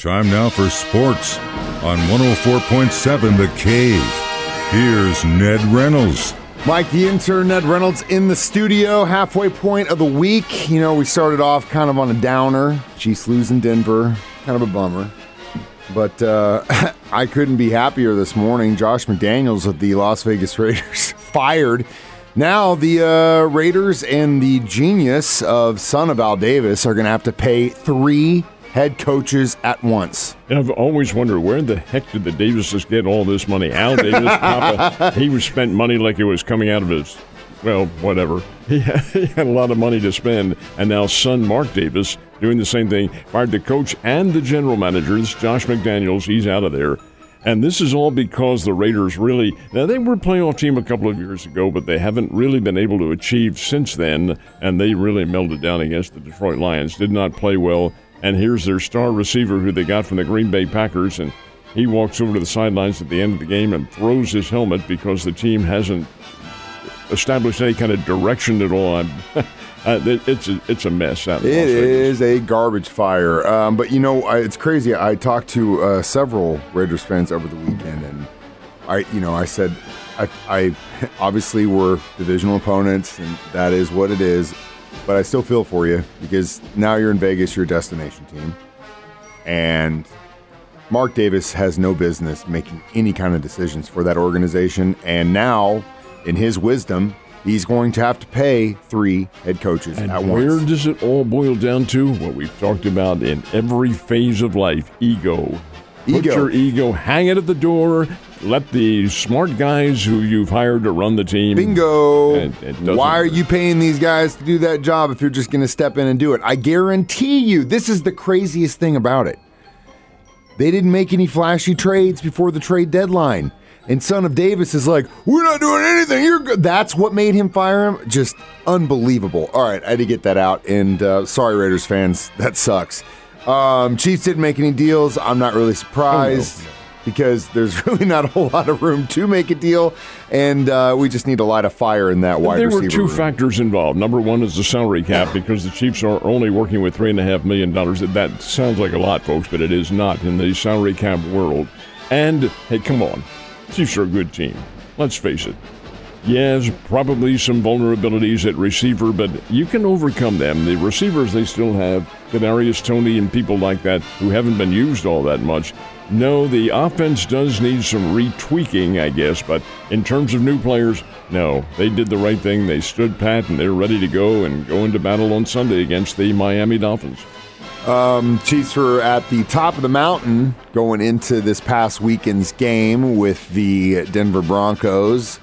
Time now for sports on 104.7 The Cave. Here's Ned Reynolds. Mike, the intern, Ned Reynolds, in the studio, halfway point of the week. You know, we started off kind of on a downer. Chiefs losing Denver, kind of a bummer. But uh, I couldn't be happier this morning. Josh McDaniels of the Las Vegas Raiders fired. Now the uh, Raiders and the genius of son of Al Davis are going to have to pay three head coaches at once. And I've always wondered where the heck did the Davises get all this money? Al Davis, Papa, he was spent money like it was coming out of his, well, whatever. He had, he had a lot of money to spend, and now son Mark Davis doing the same thing. Fired the coach and the general managers. Josh McDaniels, he's out of there. And this is all because the Raiders really, now they were a playoff team a couple of years ago, but they haven't really been able to achieve since then. And they really melted down against the Detroit Lions. Did not play well. And here's their star receiver who they got from the Green Bay Packers. And he walks over to the sidelines at the end of the game and throws his helmet because the team hasn't established any kind of direction at all. it's a, it's a mess. Out it is a garbage fire. Um, but you know, it's crazy. I talked to uh, several Raiders fans over the weekend, and I, you know, I said, I, I obviously we're divisional opponents, and that is what it is. But I still feel for you because now you're in Vegas, you're a destination team, and Mark Davis has no business making any kind of decisions for that organization. And now, in his wisdom, he's going to have to pay three head coaches and at where once. Where does it all boil down to? What we've talked about in every phase of life ego. Put Ego. your ego, hang it at the door. Let the smart guys who you've hired to run the team. Bingo. It- it Why are you paying these guys to do that job if you're just going to step in and do it? I guarantee you, this is the craziest thing about it. They didn't make any flashy trades before the trade deadline. And son of Davis is like, we're not doing anything. You're good. That's what made him fire him. Just unbelievable. All right, I had to get that out. And uh, sorry, Raiders fans, that sucks. Um, Chiefs didn't make any deals. I'm not really surprised because there's really not a whole lot of room to make a deal, and uh, we just need to light a fire in that wide there receiver were two room. factors involved. Number one is the salary cap because the Chiefs are only working with three and a half million dollars. That sounds like a lot, folks, but it is not in the salary cap world. And hey, come on, Chiefs are a good team. Let's face it. Yes, probably some vulnerabilities at receiver, but you can overcome them. The receivers they still have, Kadarius Toney and people like that who haven't been used all that much. No, the offense does need some retweaking, I guess, but in terms of new players, no. They did the right thing. They stood pat and they're ready to go and go into battle on Sunday against the Miami Dolphins. Um, Chiefs were at the top of the mountain going into this past weekend's game with the Denver Broncos,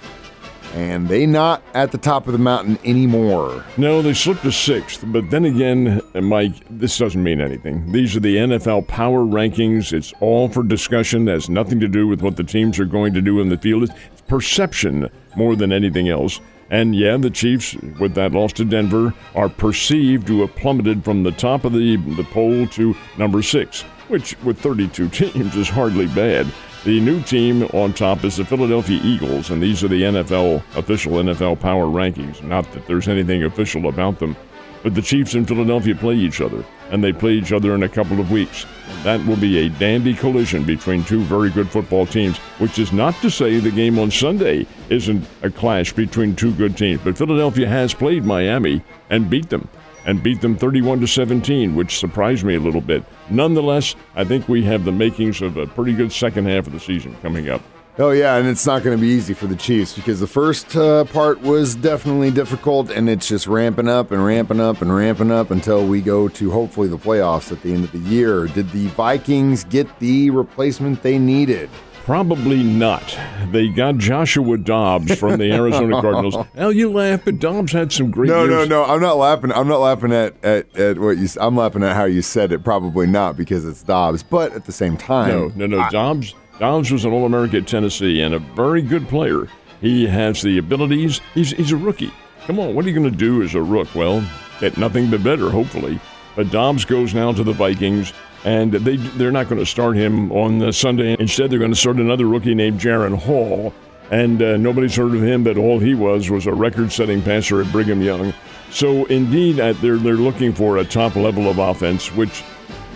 and they not at the top of the mountain anymore. No, they slipped to sixth, but then again, Mike, this doesn't mean anything. These are the NFL power rankings. It's all for discussion, has nothing to do with what the teams are going to do in the field. It's perception more than anything else. And yeah, the Chiefs, with that loss to Denver, are perceived to have plummeted from the top of the, the poll to number six, which with 32 teams is hardly bad. The new team on top is the Philadelphia Eagles, and these are the NFL official NFL power rankings. Not that there's anything official about them, but the Chiefs and Philadelphia play each other, and they play each other in a couple of weeks. That will be a dandy collision between two very good football teams, which is not to say the game on Sunday isn't a clash between two good teams. But Philadelphia has played Miami and beat them and beat them 31 to 17, which surprised me a little bit. Nonetheless, I think we have the makings of a pretty good second half of the season coming up. Oh yeah, and it's not going to be easy for the Chiefs because the first uh, part was definitely difficult, and it's just ramping up and ramping up and ramping up until we go to hopefully the playoffs at the end of the year. Did the Vikings get the replacement they needed? Probably not. They got Joshua Dobbs from the Arizona Cardinals. Now you laugh, but Dobbs had some great No, no, years. no. I'm not laughing. I'm not laughing at, at, at what you. I'm laughing at how you said it. Probably not because it's Dobbs, but at the same time, No, no, no. Dobbs, Dobbs was an All American at Tennessee and a very good player. He has the abilities. He's, he's a rookie. Come on, what are you going to do as a rook? Well, get nothing but better, hopefully. But Dobbs goes now to the Vikings, and they they're not going to start him on the Sunday. Instead, they're going to start another rookie named Jaren Hall. And uh, nobody's heard of him, but all he was was a record-setting passer at Brigham Young. So indeed, uh, they're they're looking for a top level of offense, which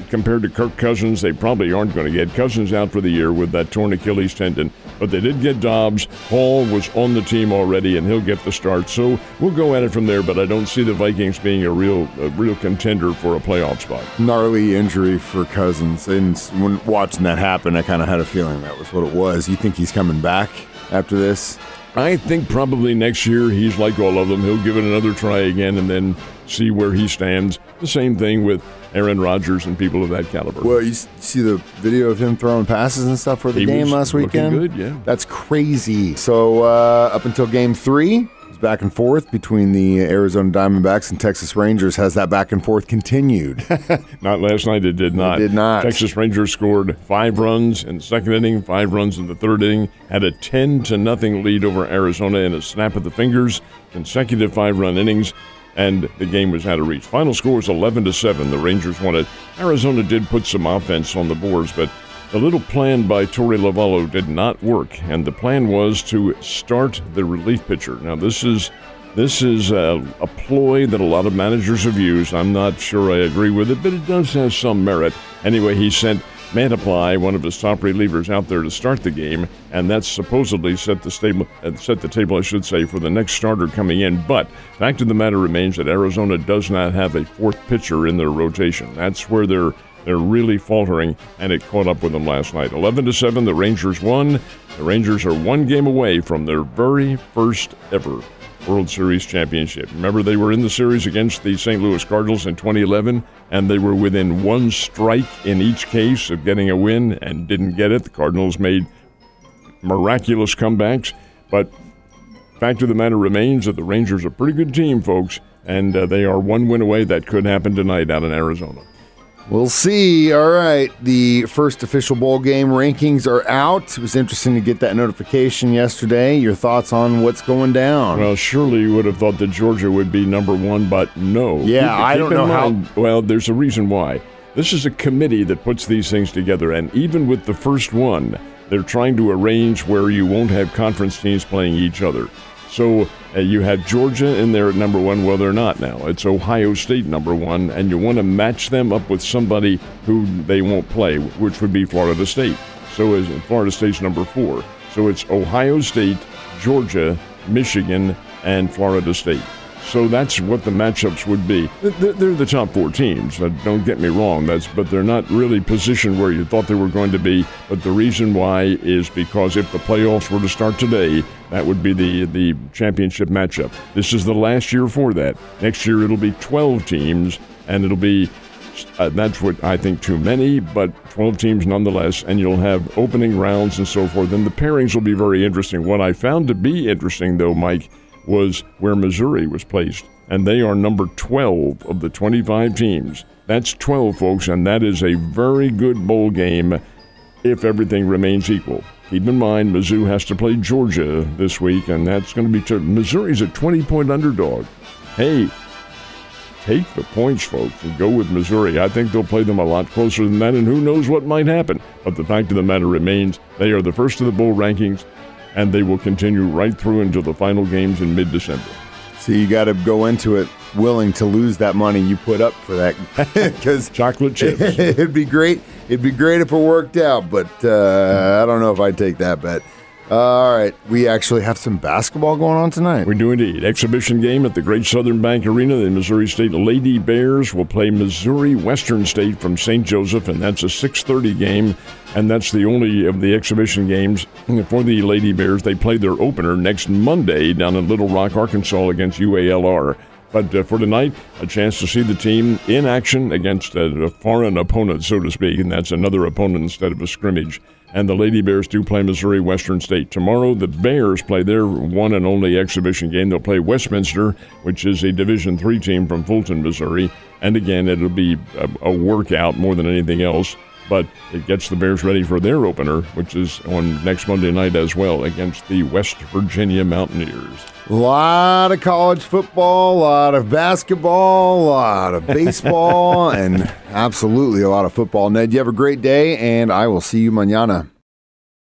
compared to Kirk Cousins, they probably aren't going to get Cousins out for the year with that torn Achilles tendon. But they did get Dobbs. Hall was on the team already, and he'll get the start. So we'll go at it from there. But I don't see the Vikings being a real, a real contender for a playoff spot. Gnarly injury for Cousins, and when watching that happen, I kind of had a feeling that was what it was. You think he's coming back after this? I think probably next year he's like all of them. He'll give it another try again and then see where he stands. The same thing with Aaron Rodgers and people of that caliber. Well, you see the video of him throwing passes and stuff for the He game was last weekend. good, yeah. that's crazy. So uh, up until game three, it was back and forth between the Arizona Diamondbacks and Texas Rangers. Has that back and forth continued? Not last night. It did not. did not. Texas Rangers scored five runs in the second inning, five runs in the third inning, had a ten to nothing lead over Arizona in a snap of the fingers, consecutive five-run innings, and the game was out of reach. Final score was eleven to seven. The Rangers won it. Arizona did put some offense on the boards, but the little plan by Torey Lovullo did not work, and the plan was to start the relief pitcher. Now this is this is a, a ploy that a lot of managers have used. I'm not sure I agree with it, but it does have some merit. Anyway, he sent Mantiply, one of his top relievers, out there to start the game, and that's supposedly set the stable, uh, set the table, I should say, for the next starter coming in. But fact of the matter remains that Arizona does not have a fourth pitcher in their rotation. That's where they're they're really faltering, and it caught up with them last night. 11 to 7, the Rangers won. The Rangers are one game away from their very first ever World Series championship. Remember, they were in the series against the St. Louis Cardinals in 2011, and they were within one strike in each case of getting a win and didn't get it. The Cardinals made miraculous comebacks, but fact of the matter remains that the Rangers are a pretty good team, folks, and uh, they are one win away. That could happen tonight out in Arizona. We'll see. All right. The first official bowl game rankings are out. It was interesting to get that notification yesterday. Your thoughts on what's going down? Well, surely you would have thought that Georgia would be number one, but no. Yeah, I don't know how- Well, there's a reason why. This is a committee that puts these things together, and even with the first one, they're trying to arrange where you won't have conference teams playing each other. So uh, you have Georgia in there at number one. Well, they're not now. It's Ohio State number one, and you want to match them up with somebody who they won't play, which would be Florida State. So is Florida State's number four. So it's Ohio State, Georgia, Michigan, and Florida State. So that's what the matchups would be. They're the top four teams. Don't get me wrong. That's but they're not really positioned where you thought they were going to be. But the reason why is because if the playoffs were to start today, that would be the the championship matchup. This is the last year for that. Next year it'll be 12 teams, and it'll be uh, that's what I think too many, but 12 teams nonetheless, and you'll have opening rounds and so forth. And the pairings will be very interesting. What I found to be interesting, though, Mike, was where Missouri was placed, and they are number 12 of the 25 teams. That's 12, folks, and that is a very good bowl game if everything remains equal. Keep in mind, Mizzou has to play Georgia this week, and that's going to be. T- Missouri's a 20 point underdog. Hey, take the points, folks, and go with Missouri. I think they'll play them a lot closer than that, and who knows what might happen. But the fact of the matter remains, they are the first of the bowl rankings, and they will continue right through until the final games in mid December. So you got to go into it willing to lose that money you put up for that because Chocolate chips. it'd be great. It'd be great if it worked out, but uh, I don't know if I'd take that bet. All right, we actually have some basketball going on tonight. We do indeed. Exhibition game at the Great Southern Bank Arena. The Missouri State Lady Bears will play Missouri Western State from St. Joseph, and that's a 6:30 game. And that's the only of the exhibition games for the Lady Bears. They play their opener next Monday down in Little Rock, Arkansas, against UALR. But uh, for tonight, a chance to see the team in action against a, a foreign opponent, so to speak, and that's another opponent instead of a scrimmage. And the Lady Bears do play Missouri Western State. Tomorrow, the Bears play their one and only exhibition game. They'll play Westminster, which is a Division three team from Fulton, Missouri. And again, it'll be a, a workout more than anything else. But it gets the Bears ready for their opener, which is on next Monday night as well against the West Virginia Mountaineers. A lot of college football, a lot of basketball, a lot of baseball, and absolutely a lot of football. Ned, you have a great day, and I will see you mañana.